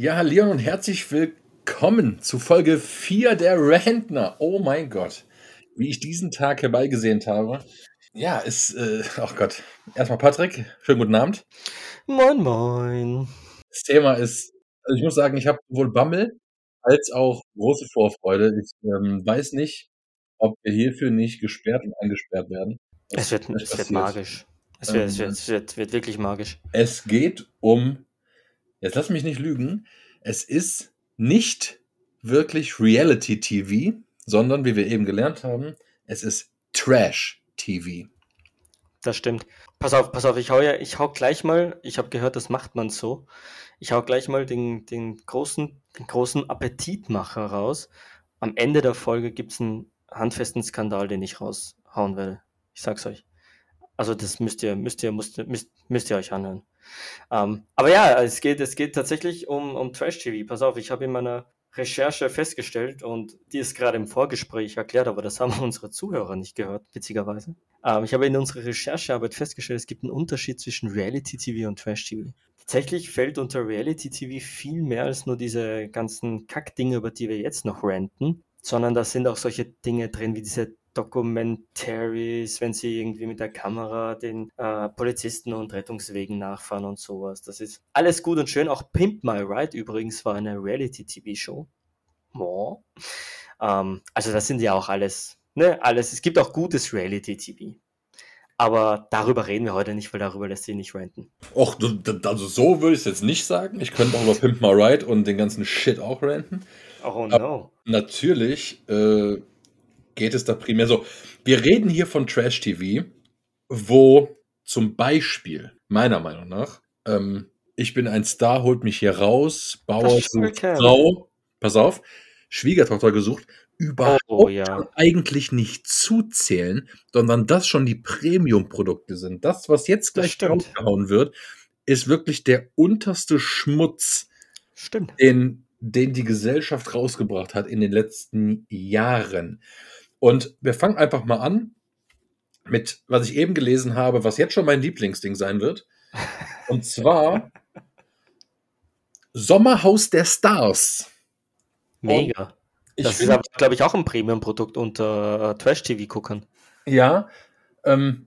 Ja, Leon und herzlich willkommen zu Folge 4 der Rentner. Oh mein Gott, wie ich diesen Tag herbeigesehnt habe. Ja, ist, äh, oh Gott. Erstmal Patrick, schönen guten Abend. Moin, moin. Das Thema ist, also ich muss sagen, ich habe sowohl Bammel als auch große Vorfreude. Ich ähm, weiß nicht, ob wir hierfür nicht gesperrt und eingesperrt werden. Es wird, es wird magisch. Es, wird, es, wird, Ähm, es wird, wird wirklich magisch. es geht um, jetzt lass mich nicht lügen, es ist nicht wirklich Reality TV, sondern wie wir eben gelernt haben, es ist Trash TV. Das stimmt. Pass auf, pass auf, ich hau ja, ich hau gleich mal, ich habe gehört, das macht man so. Ich hau gleich mal den, den, großen, den großen Appetitmacher raus. Am Ende der Folge gibt es einen handfesten Skandal, den ich raushauen werde. Ich sag's euch. Also das müsst ihr, müsst ihr, müsst, müsst, müsst ihr euch anhören. Ähm, aber ja, es geht, es geht tatsächlich um, um Trash-TV. Pass auf, ich habe in meiner Recherche festgestellt und die ist gerade im Vorgespräch erklärt, aber das haben unsere Zuhörer nicht gehört, witzigerweise. Ähm, ich habe in unserer Recherchearbeit festgestellt, es gibt einen Unterschied zwischen Reality-TV und Trash-TV. Tatsächlich fällt unter Reality-TV viel mehr als nur diese ganzen Kackdinge, über die wir jetzt noch ranten, sondern da sind auch solche Dinge drin wie diese Documentaries, wenn sie irgendwie mit der Kamera den äh, Polizisten und Rettungswegen nachfahren und sowas. Das ist alles gut und schön. Auch Pimp My Ride übrigens war eine Reality-TV-Show. Oh. Ähm, also das sind ja auch alles, ne, alles. Es gibt auch gutes Reality-TV. Aber darüber reden wir heute nicht, weil darüber lässt sich nicht ranten. Och, also so würde ich es jetzt nicht sagen. Ich könnte auch über Pimp My Ride und den ganzen Shit auch ranten. Oh no. Natürlich äh, geht es da primär so. Wir reden hier von Trash TV, wo zum Beispiel, meiner Meinung nach, ähm, ich bin ein Star, holt mich hier raus, Bauer sucht. Frau, pass auf, Schwiegertochter gesucht, überhaupt Oh ja. eigentlich nicht zuzählen, sondern das schon die Premium-Produkte sind. Das, was jetzt gleich rausgehauen wird, ist wirklich der unterste Schmutz, Stimmt. den, den die Gesellschaft rausgebracht hat in den letzten Jahren. Und wir fangen einfach mal an mit, was ich eben gelesen habe, was jetzt schon mein Lieblingsding sein wird. Und zwar Sommerhaus der Stars. Mega. Ich das ist glaube ich, auch ein Premium-Produkt unter äh, Trash-TV-Guckern. Ja, ähm,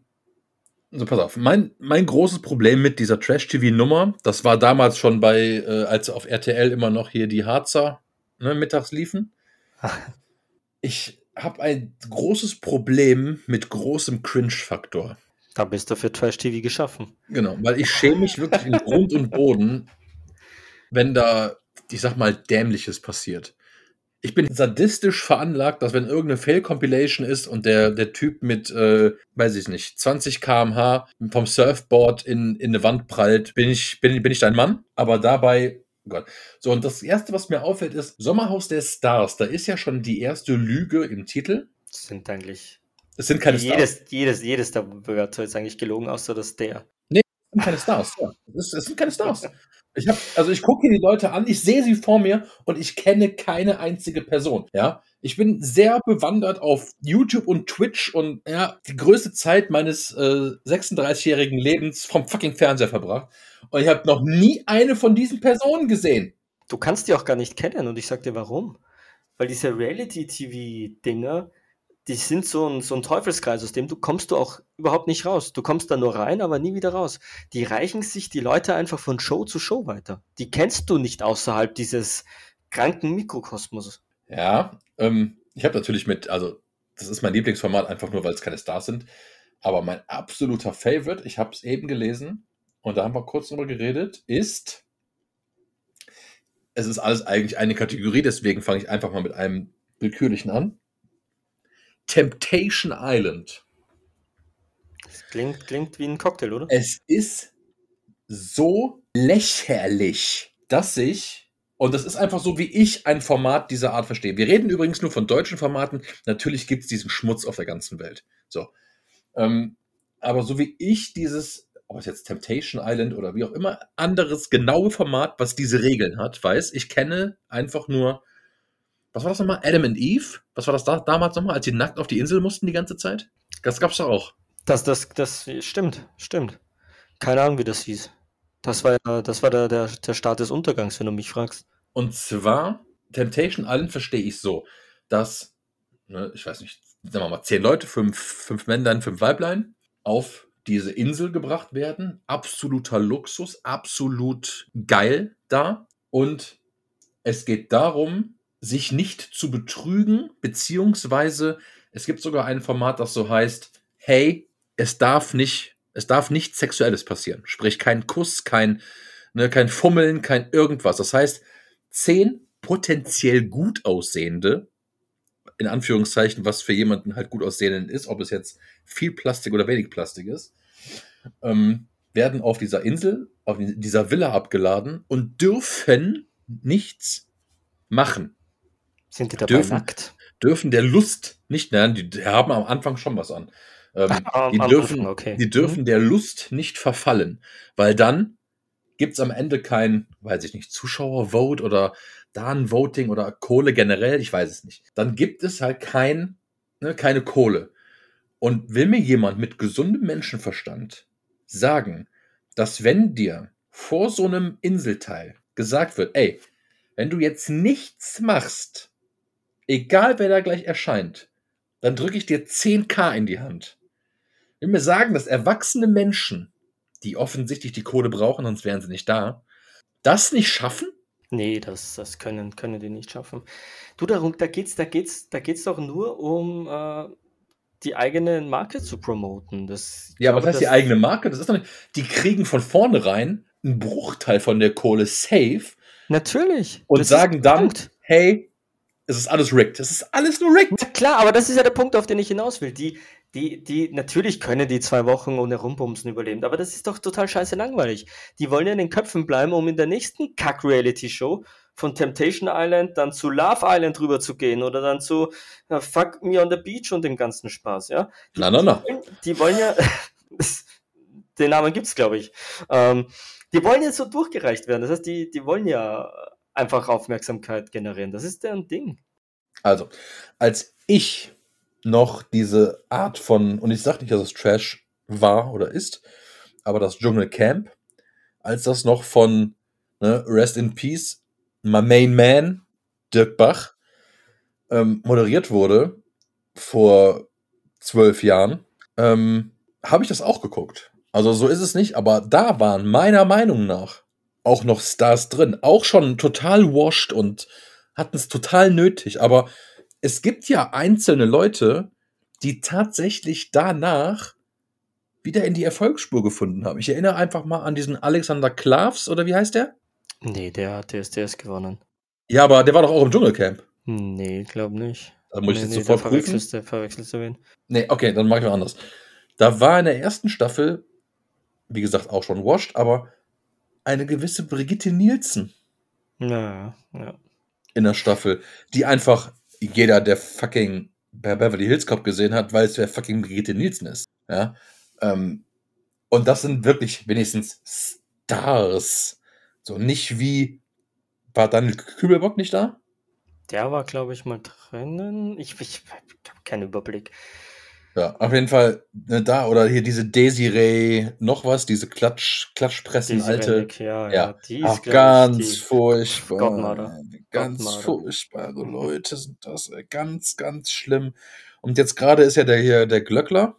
so pass auf. Mein, mein großes Problem mit dieser Trash-TV-Nummer, das war damals schon bei, äh, als auf RTL immer noch hier die Harzer ne, mittags liefen. Ich habe ein großes Problem mit großem Cringe-Faktor. Da bist du für Trash-TV geschaffen. Genau, weil ich schäme mich wirklich in Grund und Boden, wenn da, ich sag mal, Dämliches passiert. Ich bin sadistisch veranlagt, dass wenn irgendeine Fail-Compilation ist und der, der Typ mit, äh, weiß ich nicht, 20 km/h vom Surfboard in, in eine Wand prallt, bin ich, bin, bin ich dein Mann. Aber dabei, oh Gott. So, und das Erste, was mir auffällt, ist Sommerhaus der Stars. Da ist ja schon die erste Lüge im Titel. Das sind eigentlich. Es sind keine Stars. jedes, jedes, jedes der Wörter ist eigentlich gelogen, außer das der. Es sind keine Stars. Ja. Es, es sind keine Stars. Ich hab, also ich gucke die Leute an, ich sehe sie vor mir und ich kenne keine einzige Person. Ja, ich bin sehr bewandert auf YouTube und Twitch und ja, die größte Zeit meines äh, 36-jährigen Lebens vom fucking Fernseher verbracht. Und ich habe noch nie eine von diesen Personen gesehen. Du kannst die auch gar nicht kennen und ich sag dir warum. Weil diese Reality-TV-Dinger, die sind so ein, so ein Teufelskreis, aus dem du kommst du auch überhaupt nicht raus. Du kommst da nur rein, aber nie wieder raus. Die reichen sich die Leute einfach von Show zu Show weiter. Die kennst du nicht außerhalb dieses kranken Mikrokosmos. Ja, ähm, ich habe natürlich mit, also das ist mein Lieblingsformat, einfach nur, weil es keine Stars sind. Aber mein absoluter Favorite, ich habe es eben gelesen und da haben wir kurz drüber geredet, ist, es ist alles eigentlich eine Kategorie, deswegen fange ich einfach mal mit einem willkürlichen an. Temptation Island. Das klingt, klingt wie ein Cocktail, oder? Es ist so lächerlich, dass ich, und das ist einfach so, wie ich ein Format dieser Art verstehe. Wir reden übrigens nur von deutschen Formaten. Natürlich gibt es diesen Schmutz auf der ganzen Welt. So. Ähm, aber so wie ich dieses, ob es jetzt Temptation Island oder wie auch immer, anderes genaue Format, was diese Regeln hat, weiß, ich kenne einfach nur, was war das nochmal? Adam and Eve? Was war das da, damals nochmal, als sie nackt auf die Insel mussten die ganze Zeit? Das gab's doch auch. Das, das, das stimmt, stimmt. Keine Ahnung, wie das hieß. Das war, das war der, der, der Start des Untergangs, wenn du mich fragst. Und zwar, Temptation Island verstehe ich so, dass, ne, ich weiß nicht, sagen wir mal, zehn Leute, fünf, fünf Männlein, fünf Weiblein, auf diese Insel gebracht werden. Absoluter Luxus, absolut geil da. Und es geht darum, sich nicht zu betrügen, beziehungsweise es gibt sogar ein Format, das so heißt, hey, es darf nicht, es darf nichts Sexuelles passieren. Sprich, kein Kuss, kein, ne, kein Fummeln, kein irgendwas. Das heißt, zehn potenziell gut aussehende, in Anführungszeichen, was für jemanden halt gut aussehenden ist, ob es jetzt viel Plastik oder wenig Plastik ist, ähm, werden auf dieser Insel, auf dieser Villa abgeladen und dürfen nichts machen. Sind die dabei dürfen, nackt? Dürfen der Lust nicht, nein, die haben am Anfang schon was an. Ähm, Ah, die, dürfen, Anfang, okay. die dürfen Mhm. der Lust nicht verfallen, weil dann gibt es am Ende kein, weiß ich nicht, Zuschauervote oder da ein Voting oder Kohle generell, ich weiß es nicht. Dann gibt es halt kein, ne, keine Kohle. Und will mir jemand mit gesundem Menschenverstand sagen, dass wenn dir vor so einem Inselteil gesagt wird, ey, wenn du jetzt nichts machst, egal wer da gleich erscheint, dann drücke ich dir 10k in die Hand. Will mir sagen, dass erwachsene Menschen, die offensichtlich die Kohle brauchen, sonst wären sie nicht da, das nicht schaffen? Nee, das, das können, können die nicht schaffen. Du, darum, da geht's, da geht's, da geht's doch nur um äh, die eigene Marke zu promoten. Das, Ja, aber das heißt die eigene Marke, das ist doch nicht, die kriegen von vornherein einen Bruchteil von der Kohle safe Natürlich. und sagen dann, hey, es ist alles rigged. Es ist alles nur rigged. Na klar, aber das ist ja der Punkt, auf den ich hinaus will. Die, die, die, natürlich können die zwei Wochen ohne Rumbumsen überleben, aber das ist doch total scheiße langweilig. Die wollen ja in den Köpfen bleiben, um in der nächsten Kack-Reality-Show von Temptation Island dann zu Love Island rüber zu gehen oder dann zu äh, Fuck Me on the Beach und dem ganzen Spaß, ja? Na, na, na. wollen- Die wollen ja, den Namen gibt's, glaube ich. Ähm, die wollen ja so durchgereicht werden. Das heißt, die, die wollen ja einfach Aufmerksamkeit generieren. Das ist deren Ding. Also, als ich noch diese Art von, und ich sage nicht, dass es Trash war oder ist, aber das Dschungelcamp, als das noch von ne, Rest in Peace, my main man, Dirk Bach, ähm, moderiert wurde, vor zwölf Jahren, ähm, habe ich das auch geguckt. Also so ist es nicht, aber da waren meiner Meinung nach auch noch Stars drin. Auch schon total washed und hatten es total nötig. Aber es gibt ja einzelne Leute, die tatsächlich danach wieder in die Erfolgsspur gefunden haben. Ich erinnere einfach mal an diesen Alexander Klavs, oder wie heißt der? Nee, der hat DSDS gewonnen. Ja, aber der war doch auch im Dschungelcamp. Nee, glaub nicht. Da muss ich nee, jetzt nee, sofort da prüfen. verwechselst, du, verwechselst du wen. Nee, okay, dann mache ich mal anders. Da war in der ersten Staffel, wie gesagt, auch schon washed, aber eine gewisse Brigitte Nielsen Ja, ja. in der Staffel, die einfach jeder, der fucking Be- Beverly Hills Cop gesehen hat, weiß, wer fucking Brigitte Nielsen ist. Ja? Ähm, und das sind wirklich wenigstens Stars. So nicht wie, war Daniel Kübelbock nicht da? Der war, glaube ich, mal drinnen. Ich, ich, ich habe keinen Überblick. Ja, auf jeden Fall ne, da oder hier diese Desiree, noch was, diese Klatsch, Klatschpressen, Diese alte. Ja, ja. ja, die Ach, ist, ganz furchtbar. Godmother. Ganz furchtbare Leute sind das. Ganz, ganz schlimm. Und jetzt gerade ist ja der hier, der Glöckler,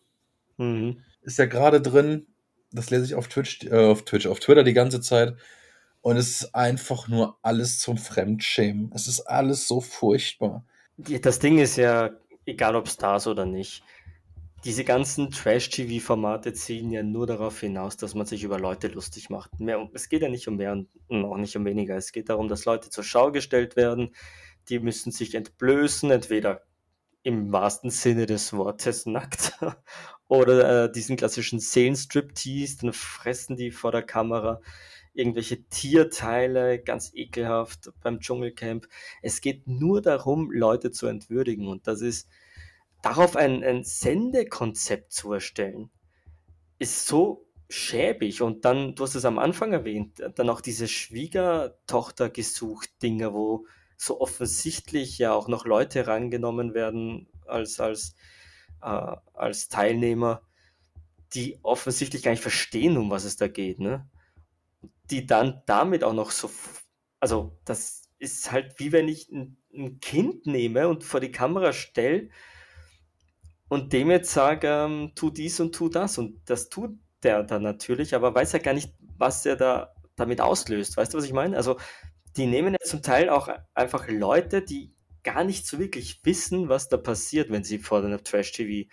Mhm. ist ja gerade drin. Das lese ich auf Twitch, äh, auf Twitch, auf Twitter die ganze Zeit. Und es ist einfach nur alles zum Fremdschämen. Es ist alles so furchtbar. Das Ding ist ja, egal ob Stars oder nicht, diese ganzen Trash-TV-Formate zielen ja nur darauf hinaus, dass man sich über Leute lustig macht. Mehr, es geht ja nicht um mehr und auch nicht um weniger. Es geht darum, dass Leute zur Schau gestellt werden. Die müssen sich entblößen, entweder im wahrsten Sinne des Wortes nackt oder äh, diesen klassischen Seelenstrip-Tease, dann fressen die vor der Kamera irgendwelche Tierteile, ganz ekelhaft beim Dschungelcamp. Es geht nur darum, Leute zu entwürdigen und das ist darauf ein, ein Sendekonzept zu erstellen, ist so schäbig. Und dann, du hast es am Anfang erwähnt, dann auch diese Schwiegertochter gesucht Dinger, wo so offensichtlich ja auch noch Leute rangenommen werden als, als, äh, als Teilnehmer, die offensichtlich gar nicht verstehen, um was es da geht. Ne? die dann damit auch noch so, also das ist halt wie wenn ich ein, ein Kind nehme und vor die Kamera stelle und dem jetzt sage, ähm, tu dies und tu das. Und das tut der dann natürlich, aber weiß ja gar nicht, was er da damit auslöst. Weißt du, was ich meine? Also, die nehmen ja zum Teil auch einfach Leute, die gar nicht so wirklich wissen, was da passiert, wenn sie vor einer Trash-TV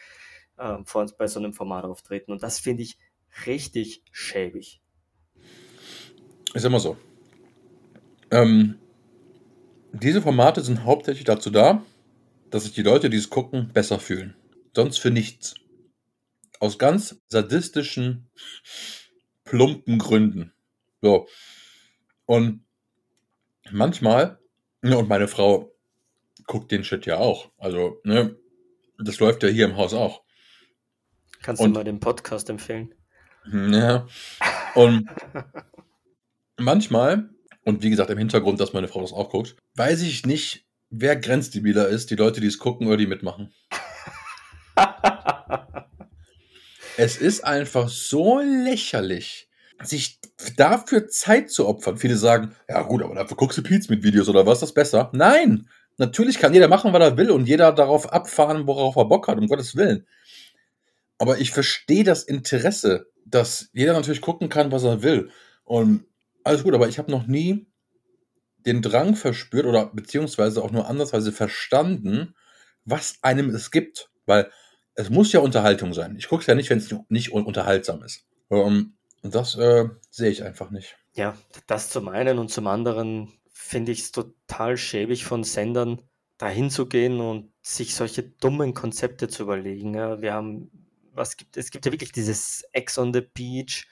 äh, bei so einem Format auftreten. Und das finde ich richtig schäbig. Ist immer so. Ähm, diese Formate sind hauptsächlich dazu da, dass sich die Leute, die es gucken, besser fühlen. Sonst für nichts. Aus ganz sadistischen, plumpen Gründen. So. Und manchmal, ne, und meine Frau guckt den Shit ja auch. Also, ne, das läuft ja hier im Haus auch. Kannst und, du mal den Podcast empfehlen? Ja. Und manchmal, und wie gesagt im Hintergrund, dass meine Frau das auch guckt, weiß ich nicht, wer grenzdebiler ist, die Leute, die es gucken oder die mitmachen. Es ist einfach so lächerlich, sich dafür Zeit zu opfern. Viele sagen, ja gut, aber dafür guckst du Pete's mit Videos oder was, ist das besser? Nein! Natürlich kann jeder machen, was er will und jeder darauf abfahren, worauf er Bock hat, um Gottes Willen. Aber ich verstehe das Interesse, dass jeder natürlich gucken kann, was er will. Und alles gut, aber ich habe noch nie den Drang verspürt oder beziehungsweise auch nur andersweise verstanden, was einem es gibt. Weil es muss ja Unterhaltung sein. Ich gucke es ja nicht, wenn es nicht unterhaltsam ist. Um, und das äh, sehe ich einfach nicht. Ja, das zum einen und zum anderen finde ich es total schäbig von Sendern, dahin zu gehen und sich solche dummen Konzepte zu überlegen. Wir haben, was gibt es? gibt ja wirklich dieses Ex on the Beach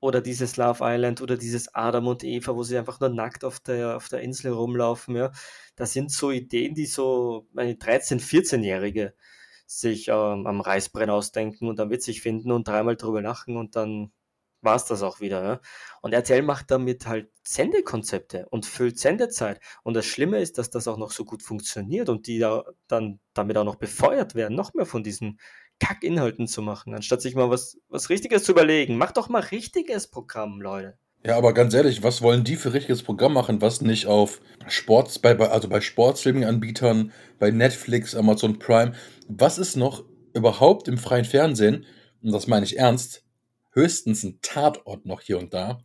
oder dieses Love Island oder dieses Adam und Eva, wo sie einfach nur nackt auf der, auf der Insel rumlaufen. Ja. Das sind so Ideen, die so meine 13-, 14-Jährige sich ähm, am Reißbrenn ausdenken und dann witzig finden und dreimal drüber lachen und dann war es das auch wieder. Ja. Und RTL macht damit halt Sendekonzepte und füllt Sendezeit. Und das Schlimme ist, dass das auch noch so gut funktioniert und die da dann damit auch noch befeuert werden, noch mehr von diesen Kackinhalten zu machen, anstatt sich mal was, was Richtiges zu überlegen. Mach doch mal richtiges Programm, Leute. Ja, aber ganz ehrlich, was wollen die für richtiges Programm machen, was nicht auf Sports, bei, also bei Sportstreaming-Anbietern, bei Netflix, Amazon Prime, was ist noch überhaupt im freien Fernsehen, und das meine ich ernst, höchstens ein Tatort noch hier und da,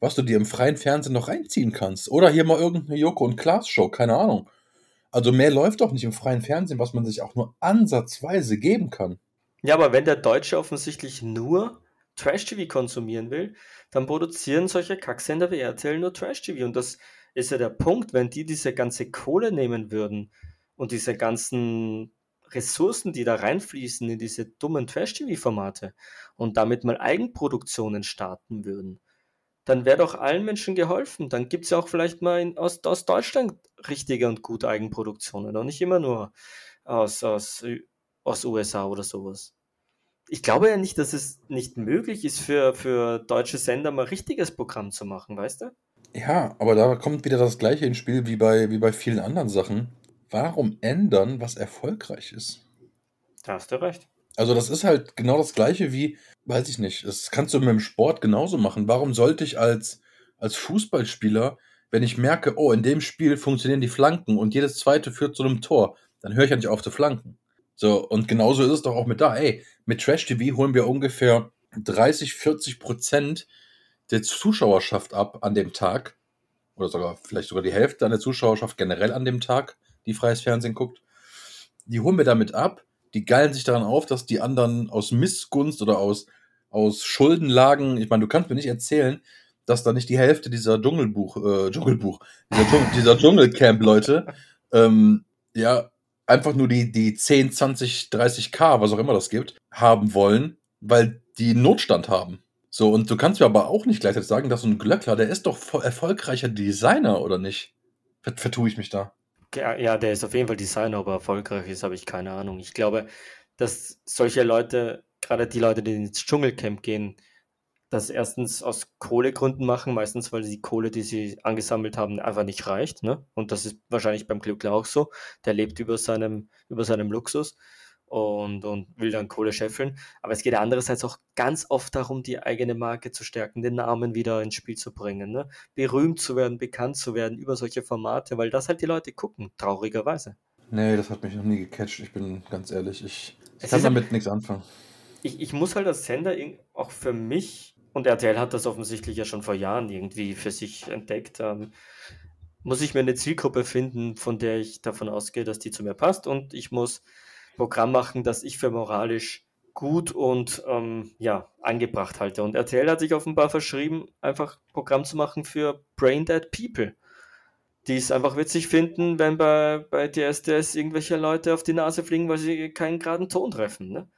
was du dir im freien Fernsehen noch reinziehen kannst. Oder hier mal irgendeine Joko und Klaas Show, keine Ahnung. Also mehr läuft doch nicht im freien Fernsehen, was man sich auch nur ansatzweise geben kann. Ja, aber wenn der Deutsche offensichtlich nur Trash-TV konsumieren will, dann produzieren solche Kacksender wie RTL nur Trash-TV. Und das ist ja der Punkt, wenn die diese ganze Kohle nehmen würden und diese ganzen Ressourcen, die da reinfließen in diese dummen Trash-TV-Formate und damit mal Eigenproduktionen starten würden, dann wäre doch allen Menschen geholfen. Dann gibt es ja auch vielleicht mal in, aus, aus Deutschland richtige und gute Eigenproduktionen und nicht immer nur aus, aus aus USA oder sowas. Ich glaube ja nicht, dass es nicht möglich ist für, für deutsche Sender mal richtiges Programm zu machen, weißt du? Ja, aber da kommt wieder das gleiche ins Spiel wie bei, wie bei vielen anderen Sachen. Warum ändern, was erfolgreich ist? Da hast du recht. Also das ist halt genau das gleiche wie, weiß ich nicht, das kannst du mit dem Sport genauso machen. Warum sollte ich als, als Fußballspieler, wenn ich merke, oh, in dem Spiel funktionieren die Flanken und jedes zweite führt zu einem Tor, dann höre ich ja nicht auf zu flanken. So, und genauso ist es doch auch mit da. Ey, mit Trash TV holen wir ungefähr 30, 40 Prozent der Zuschauerschaft ab an dem Tag. Oder sogar, vielleicht sogar die Hälfte an der Zuschauerschaft generell an dem Tag, die freies Fernsehen guckt. Die holen wir damit ab. Die geilen sich daran auf, dass die anderen aus Missgunst oder aus, aus Schuldenlagen, ich meine, du kannst mir nicht erzählen, dass da nicht die Hälfte dieser Dschungelbuch, äh, Dschungelbuch, dieser, Dschungel, dieser Dschungelcamp-Leute, ähm, ja, einfach nur die, die 10, 20, 30k, was auch immer das gibt, haben wollen, weil die Notstand haben. So, und du kannst mir aber auch nicht gleichzeitig sagen, dass so ein Glöckler, der ist doch erfolgreicher Designer, oder nicht? Vertue ich mich da? Ja, der ist auf jeden Fall Designer, aber erfolgreich ist, habe ich keine Ahnung. Ich glaube, dass solche Leute, gerade die Leute, die ins Dschungelcamp gehen, das erstens aus Kohlegründen machen, meistens weil die Kohle, die sie angesammelt haben, einfach nicht reicht. Ne? Und das ist wahrscheinlich beim Glückler auch so. Der lebt über seinem, über seinem Luxus. Und, und will dann Kohle scheffeln. Aber es geht andererseits auch ganz oft darum, die eigene Marke zu stärken, den Namen wieder ins Spiel zu bringen, ne? berühmt zu werden, bekannt zu werden über solche Formate, weil das halt die Leute gucken, traurigerweise. Nee, das hat mich noch nie gecatcht, ich bin ganz ehrlich. Ich, ich kann damit ja, nichts anfangen. Ich, ich muss halt als Sender auch für mich, und RTL hat das offensichtlich ja schon vor Jahren irgendwie für sich entdeckt, ähm, muss ich mir eine Zielgruppe finden, von der ich davon ausgehe, dass die zu mir passt und ich muss Programm machen, das ich für moralisch gut und ähm, ja, angebracht halte. Und RTL hat sich offenbar verschrieben, einfach Programm zu machen für Braindead People, die es einfach witzig finden, wenn bei, bei DSDS irgendwelche Leute auf die Nase fliegen, weil sie keinen geraden Ton treffen ne?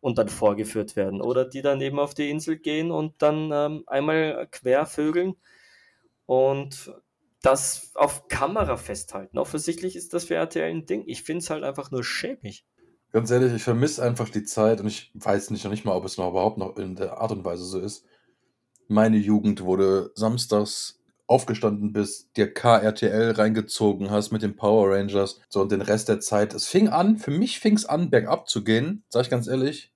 und dann vorgeführt werden. Oder die dann eben auf die Insel gehen und dann ähm, einmal quervögeln und das auf Kamera festhalten. Offensichtlich ist das für RTL ein Ding. Ich finde es halt einfach nur schäbig. Ganz ehrlich, ich vermisse einfach die Zeit und ich weiß nicht noch nicht mal, ob es noch überhaupt noch in der Art und Weise so ist. Meine Jugend wurde samstags aufgestanden bist, dir KRTL reingezogen hast mit den Power Rangers, so und den Rest der Zeit. Es fing an, für mich fing es an, bergab zu gehen, sag ich ganz ehrlich,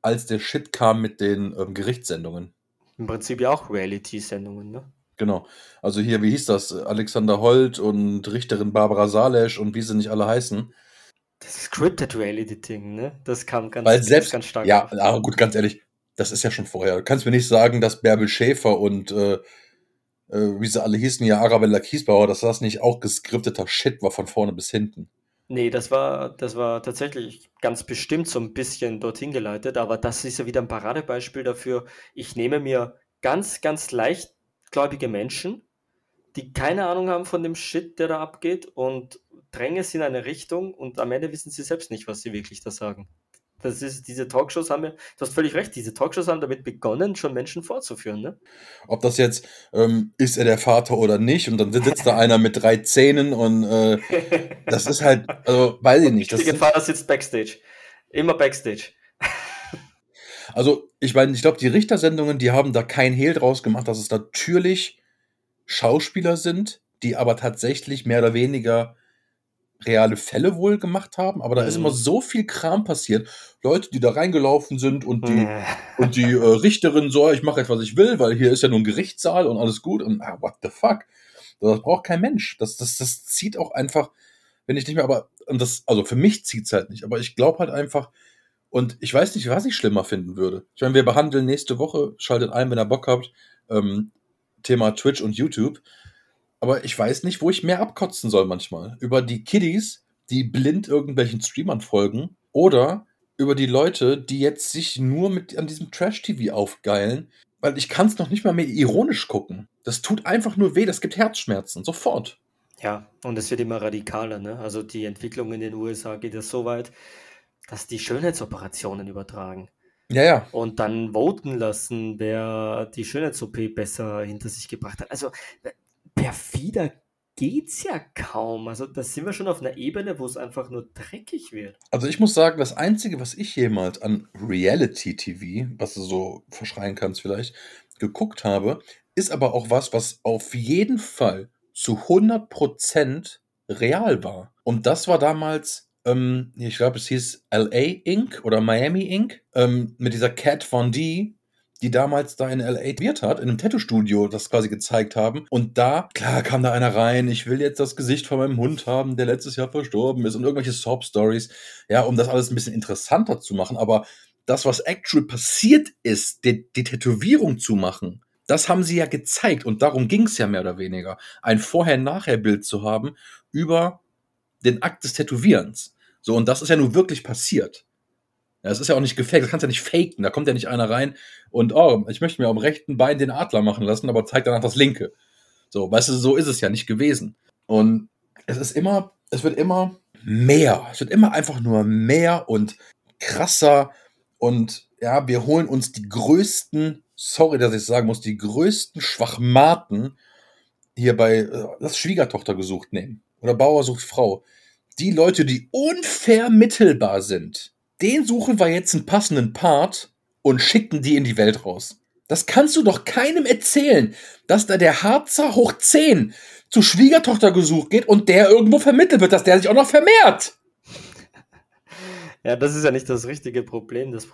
als der Shit kam mit den ähm, Gerichtssendungen. Im Prinzip ja auch Reality-Sendungen, ne? Genau. Also hier, wie hieß das? Alexander Holt und Richterin Barbara Salesch und wie sie nicht alle heißen. Das Scripted Reality-Ding, ne? Das kam ganz, Weil selbst, ganz stark. Ja, auf. aber gut, ganz ehrlich, das ist ja schon vorher. Du kannst mir nicht sagen, dass Bärbel Schäfer und äh, äh, wie sie alle hießen, ja, Arabella Kiesbauer, dass das nicht auch geskripteter Shit war von vorne bis hinten. Nee, das war, das war tatsächlich ganz bestimmt so ein bisschen dorthin geleitet, aber das ist ja wieder ein Paradebeispiel dafür. Ich nehme mir ganz, ganz leichtgläubige Menschen, die keine Ahnung haben von dem Shit, der da abgeht und dränge es in eine Richtung und am Ende wissen sie selbst nicht, was sie wirklich da sagen. Das ist, diese Talkshows haben ja, du hast völlig recht, diese Talkshows haben damit begonnen, schon Menschen vorzuführen, ne? Ob das jetzt, ähm, ist er der Vater oder nicht, und dann sitzt da einer mit drei Zähnen und äh, das ist halt, also weiß ich nicht. Der Vater sitzt Backstage. Immer Backstage. Also, ich meine, ich glaube, die Richtersendungen, die haben da kein Hehl draus gemacht, dass es natürlich Schauspieler sind, die aber tatsächlich mehr oder weniger reale Fälle wohl gemacht haben, aber da mhm. ist immer mhm. so viel Kram passiert. Leute, die da reingelaufen sind und die, äh. und die äh, Richterin so, ich mache jetzt, was ich will, weil hier ist ja nur ein Gerichtssaal und alles gut und ah, what the fuck. Das braucht kein Mensch. Das, das, das zieht auch einfach, wenn ich nicht mehr, aber, und das, also für mich zieht es halt nicht, aber ich glaube halt einfach, und ich weiß nicht, was ich schlimmer finden würde. Ich meine, wir behandeln nächste Woche, schaltet ein, wenn ihr Bock habt, ähm, Thema Twitch und YouTube. Aber ich weiß nicht, wo ich mehr abkotzen soll manchmal. Über die Kiddies, die blind irgendwelchen Streamern folgen, oder über die Leute, die jetzt sich nur mit an diesem Trash-TV aufgeilen, weil ich kann es noch nicht mal mehr ironisch gucken. Das tut einfach nur weh, das gibt Herzschmerzen, sofort. Ja, und es wird immer radikaler, ne? Also die Entwicklung in den USA geht ja so weit, dass die Schönheitsoperationen übertragen. Ja, ja. Und dann voten lassen, wer die Schönheits-OP besser hinter sich gebracht hat. Also perfider geht's ja kaum. Also da sind wir schon auf einer Ebene, wo es einfach nur dreckig wird. Also ich muss sagen, das Einzige, was ich jemals an Reality-TV, was du so verschreien kannst vielleicht, geguckt habe, ist aber auch was, was auf jeden Fall zu 100% real war. Und das war damals, ähm, ich glaube, es hieß LA Inc. oder Miami Inc. Ähm, mit dieser Cat Von D, die damals da in LA trainiert hat, in einem Tattoo-Studio das quasi gezeigt haben. Und da, klar, kam da einer rein, ich will jetzt das Gesicht von meinem Hund haben, der letztes Jahr verstorben ist und irgendwelche Sob-Stories, ja, um das alles ein bisschen interessanter zu machen. Aber das, was actual passiert ist, die, die Tätowierung zu machen, das haben sie ja gezeigt und darum ging es ja mehr oder weniger. Ein Vorher-Nachher-Bild zu haben über den Akt des Tätowierens. So, und das ist ja nun wirklich passiert. Ja, das ist ja auch nicht gefaked, das kannst du ja nicht faken. Da kommt ja nicht einer rein und, oh, ich möchte mir am rechten Bein den Adler machen lassen, aber zeigt danach das linke. So, weißt du, so ist es ja nicht gewesen. Und es ist immer, es wird immer mehr. Es wird immer einfach nur mehr und krasser. Und ja, wir holen uns die größten, sorry, dass ich sagen muss, die größten Schwachmaten hier bei äh, das Schwiegertochter gesucht nehmen. Oder Bauer sucht Frau. Die Leute, die unvermittelbar sind den suchen wir jetzt einen passenden Part und schicken die in die Welt raus. Das kannst du doch keinem erzählen, dass da der Harzer hoch 10 zu Schwiegertochter gesucht geht und der irgendwo vermittelt wird, dass der sich auch noch vermehrt. Ja, das ist ja nicht das richtige Problem. Das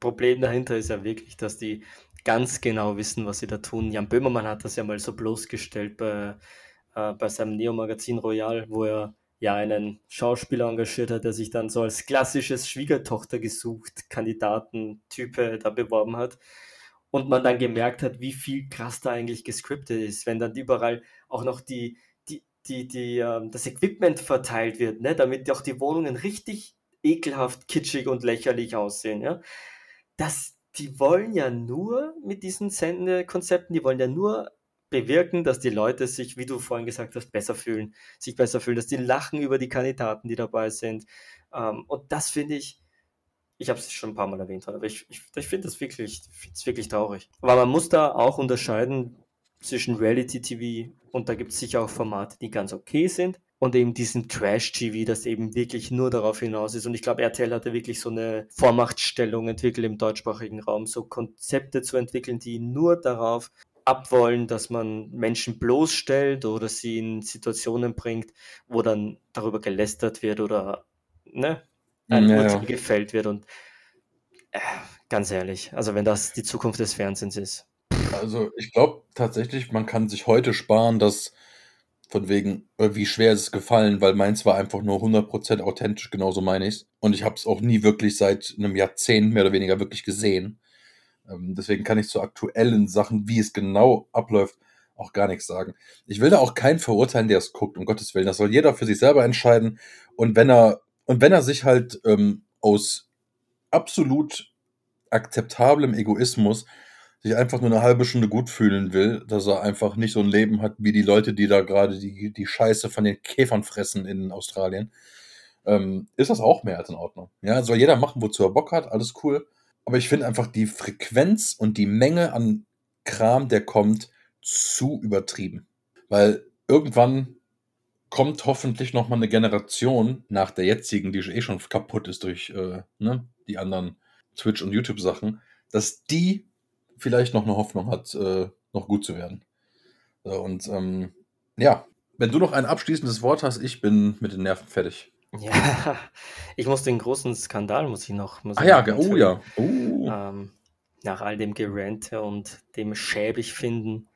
Problem dahinter ist ja wirklich, dass die ganz genau wissen, was sie da tun. Jan Böhmermann hat das ja mal so bloßgestellt bei, äh, bei seinem Neo-Magazin Royal, wo er ja einen Schauspieler engagiert hat, der sich dann so als klassisches Schwiegertochter gesucht, Kandidatentype da beworben hat. Und man dann gemerkt hat, wie viel krass da eigentlich gescriptet ist, wenn dann überall auch noch die, die, die, die, äh, das Equipment verteilt wird, ne, damit auch die Wohnungen richtig ekelhaft, kitschig und lächerlich aussehen. Ja? Das, die wollen ja nur mit diesen Sendekonzepten, die wollen ja nur bewirken, dass die Leute sich, wie du vorhin gesagt hast, besser fühlen, sich besser fühlen, dass die lachen über die Kandidaten, die dabei sind. Ähm, und das finde ich, ich habe es schon ein paar Mal erwähnt, aber ich, ich, ich finde das wirklich, wirklich traurig. Aber man muss da auch unterscheiden zwischen Reality TV und da gibt es sicher auch Formate, die ganz okay sind und eben diesen Trash-TV, das eben wirklich nur darauf hinaus ist. Und ich glaube, RTL hatte wirklich so eine Vormachtstellung entwickelt im deutschsprachigen Raum, so Konzepte zu entwickeln, die nur darauf abwollen, dass man Menschen bloßstellt oder sie in Situationen bringt, wo dann darüber gelästert wird oder ne, ein ja, Urteil ja. gefällt wird. Und äh, ganz ehrlich, also wenn das die Zukunft des Fernsehens ist. Also ich glaube tatsächlich, man kann sich heute sparen, dass von wegen, äh, wie schwer ist es gefallen, weil meins war einfach nur 100% authentisch, genauso meine ich Und ich habe es auch nie wirklich seit einem Jahrzehnt mehr oder weniger wirklich gesehen. Ähm, deswegen kann ich zu aktuellen Sachen, wie es genau abläuft, auch gar nichts sagen. Ich will da auch keinen verurteilen, der es guckt, um Gottes Willen. Das soll jeder für sich selber entscheiden. Und wenn er, und wenn er sich halt ähm, aus absolut akzeptablem Egoismus sich einfach nur eine halbe Stunde gut fühlen will, dass er einfach nicht so ein Leben hat wie die Leute, die da gerade die, die Scheiße von den Käfern fressen in Australien, ähm, ist das auch mehr als in Ordnung. Ja, soll jeder machen, wozu er Bock hat, alles cool. Aber ich finde einfach die Frequenz und die Menge an Kram, der kommt, zu übertrieben. Weil irgendwann kommt hoffentlich noch mal eine Generation nach der jetzigen, die eh schon kaputt ist durch äh, ne, die anderen Twitch- und YouTube-Sachen, dass die vielleicht noch eine Hoffnung hat, äh, noch gut zu werden. und ähm, ja, wenn du noch ein abschließendes Wort hast, ich bin mit den Nerven fertig. Ja, ich muss den großen Skandal, muss ich noch. Muss ah ja, oh ja. Oh. Ähm, nach all dem Gerente und dem schäbig finden.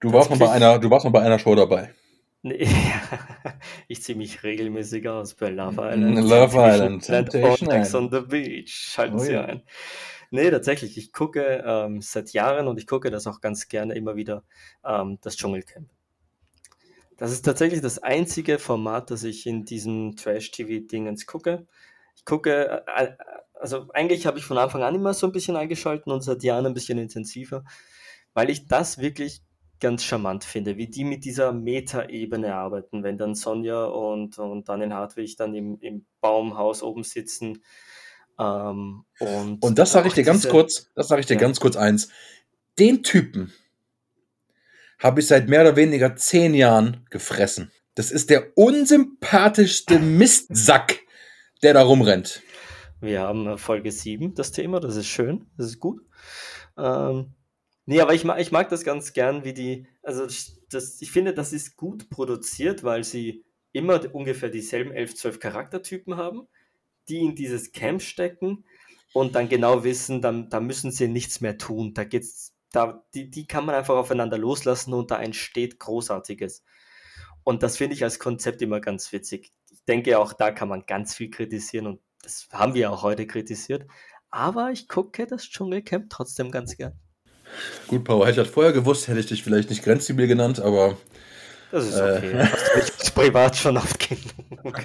Du warst, mal bei einer, du warst mal bei einer Show dabei. Nee, ich ziehe mich regelmäßig aus bei Love Island. Love Island. Temptation Island. on the Beach. Schalten oh, Sie ja. ein. Nee, tatsächlich. Ich gucke ähm, seit Jahren und ich gucke das auch ganz gerne immer wieder, ähm, das Dschungelcamp. Das ist tatsächlich das einzige Format, das ich in diesem Trash-TV-Dingens gucke. Ich gucke, äh, äh, also eigentlich habe ich von Anfang an immer so ein bisschen eingeschalten und seit Jahren ein bisschen intensiver, weil ich das wirklich ganz charmant finde, wie die mit dieser Meta-Ebene arbeiten, wenn dann Sonja und, und Daniel Hartwig dann im, im Baumhaus oben sitzen. Ähm, und, und das sage ich dir ganz kurz, das sage ich dir ja. ganz kurz eins. Den Typen, habe ich seit mehr oder weniger zehn Jahren gefressen. Das ist der unsympathischste Mistsack, der da rumrennt. Wir haben Folge 7, das Thema, das ist schön, das ist gut. Ähm, nee, aber ich mag, ich mag das ganz gern, wie die, also das, ich finde, das ist gut produziert, weil sie immer ungefähr dieselben 11, 12 Charaktertypen haben, die in dieses Camp stecken und dann genau wissen, dann, da müssen sie nichts mehr tun. Da geht es da, die, die kann man einfach aufeinander loslassen und da entsteht Großartiges. Und das finde ich als Konzept immer ganz witzig. Ich denke auch, da kann man ganz viel kritisieren und das haben wir auch heute kritisiert. Aber ich gucke das Dschungelcamp trotzdem ganz gern. Gut, Paul, hätte ich das vorher gewusst, hätte ich dich vielleicht nicht grenzzibil genannt, aber. Das ist okay. Äh, hast privat schon oft genug.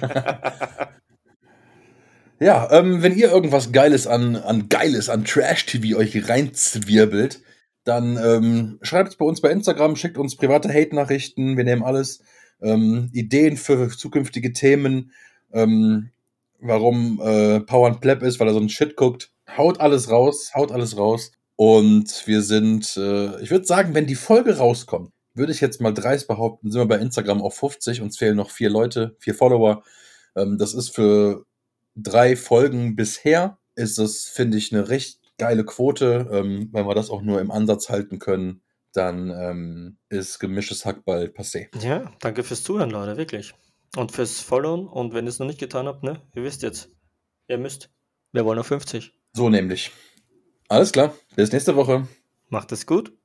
ja, ähm, wenn ihr irgendwas Geiles an, an Geiles, an Trash-TV euch reinzwirbelt, dann ähm, schreibt es bei uns bei Instagram, schickt uns private Hate-Nachrichten, wir nehmen alles. Ähm, Ideen für zukünftige Themen, ähm, warum äh, Power and Pleb ist, weil er so einen Shit guckt. Haut alles raus, haut alles raus. Und wir sind, äh, ich würde sagen, wenn die Folge rauskommt, würde ich jetzt mal dreist behaupten, sind wir bei Instagram auf 50, uns fehlen noch vier Leute, vier Follower. Ähm, das ist für drei Folgen bisher, ist das, finde ich, eine recht geile Quote. Ähm, wenn wir das auch nur im Ansatz halten können, dann ähm, ist gemischtes Hack bald passé. Ja, danke fürs Zuhören, Leute, wirklich. Und fürs Followen. Und wenn ihr es noch nicht getan habt, ne, ihr wisst jetzt. Ihr müsst. Wir wollen auf 50. So nämlich. Alles klar. Bis nächste Woche. Macht es gut.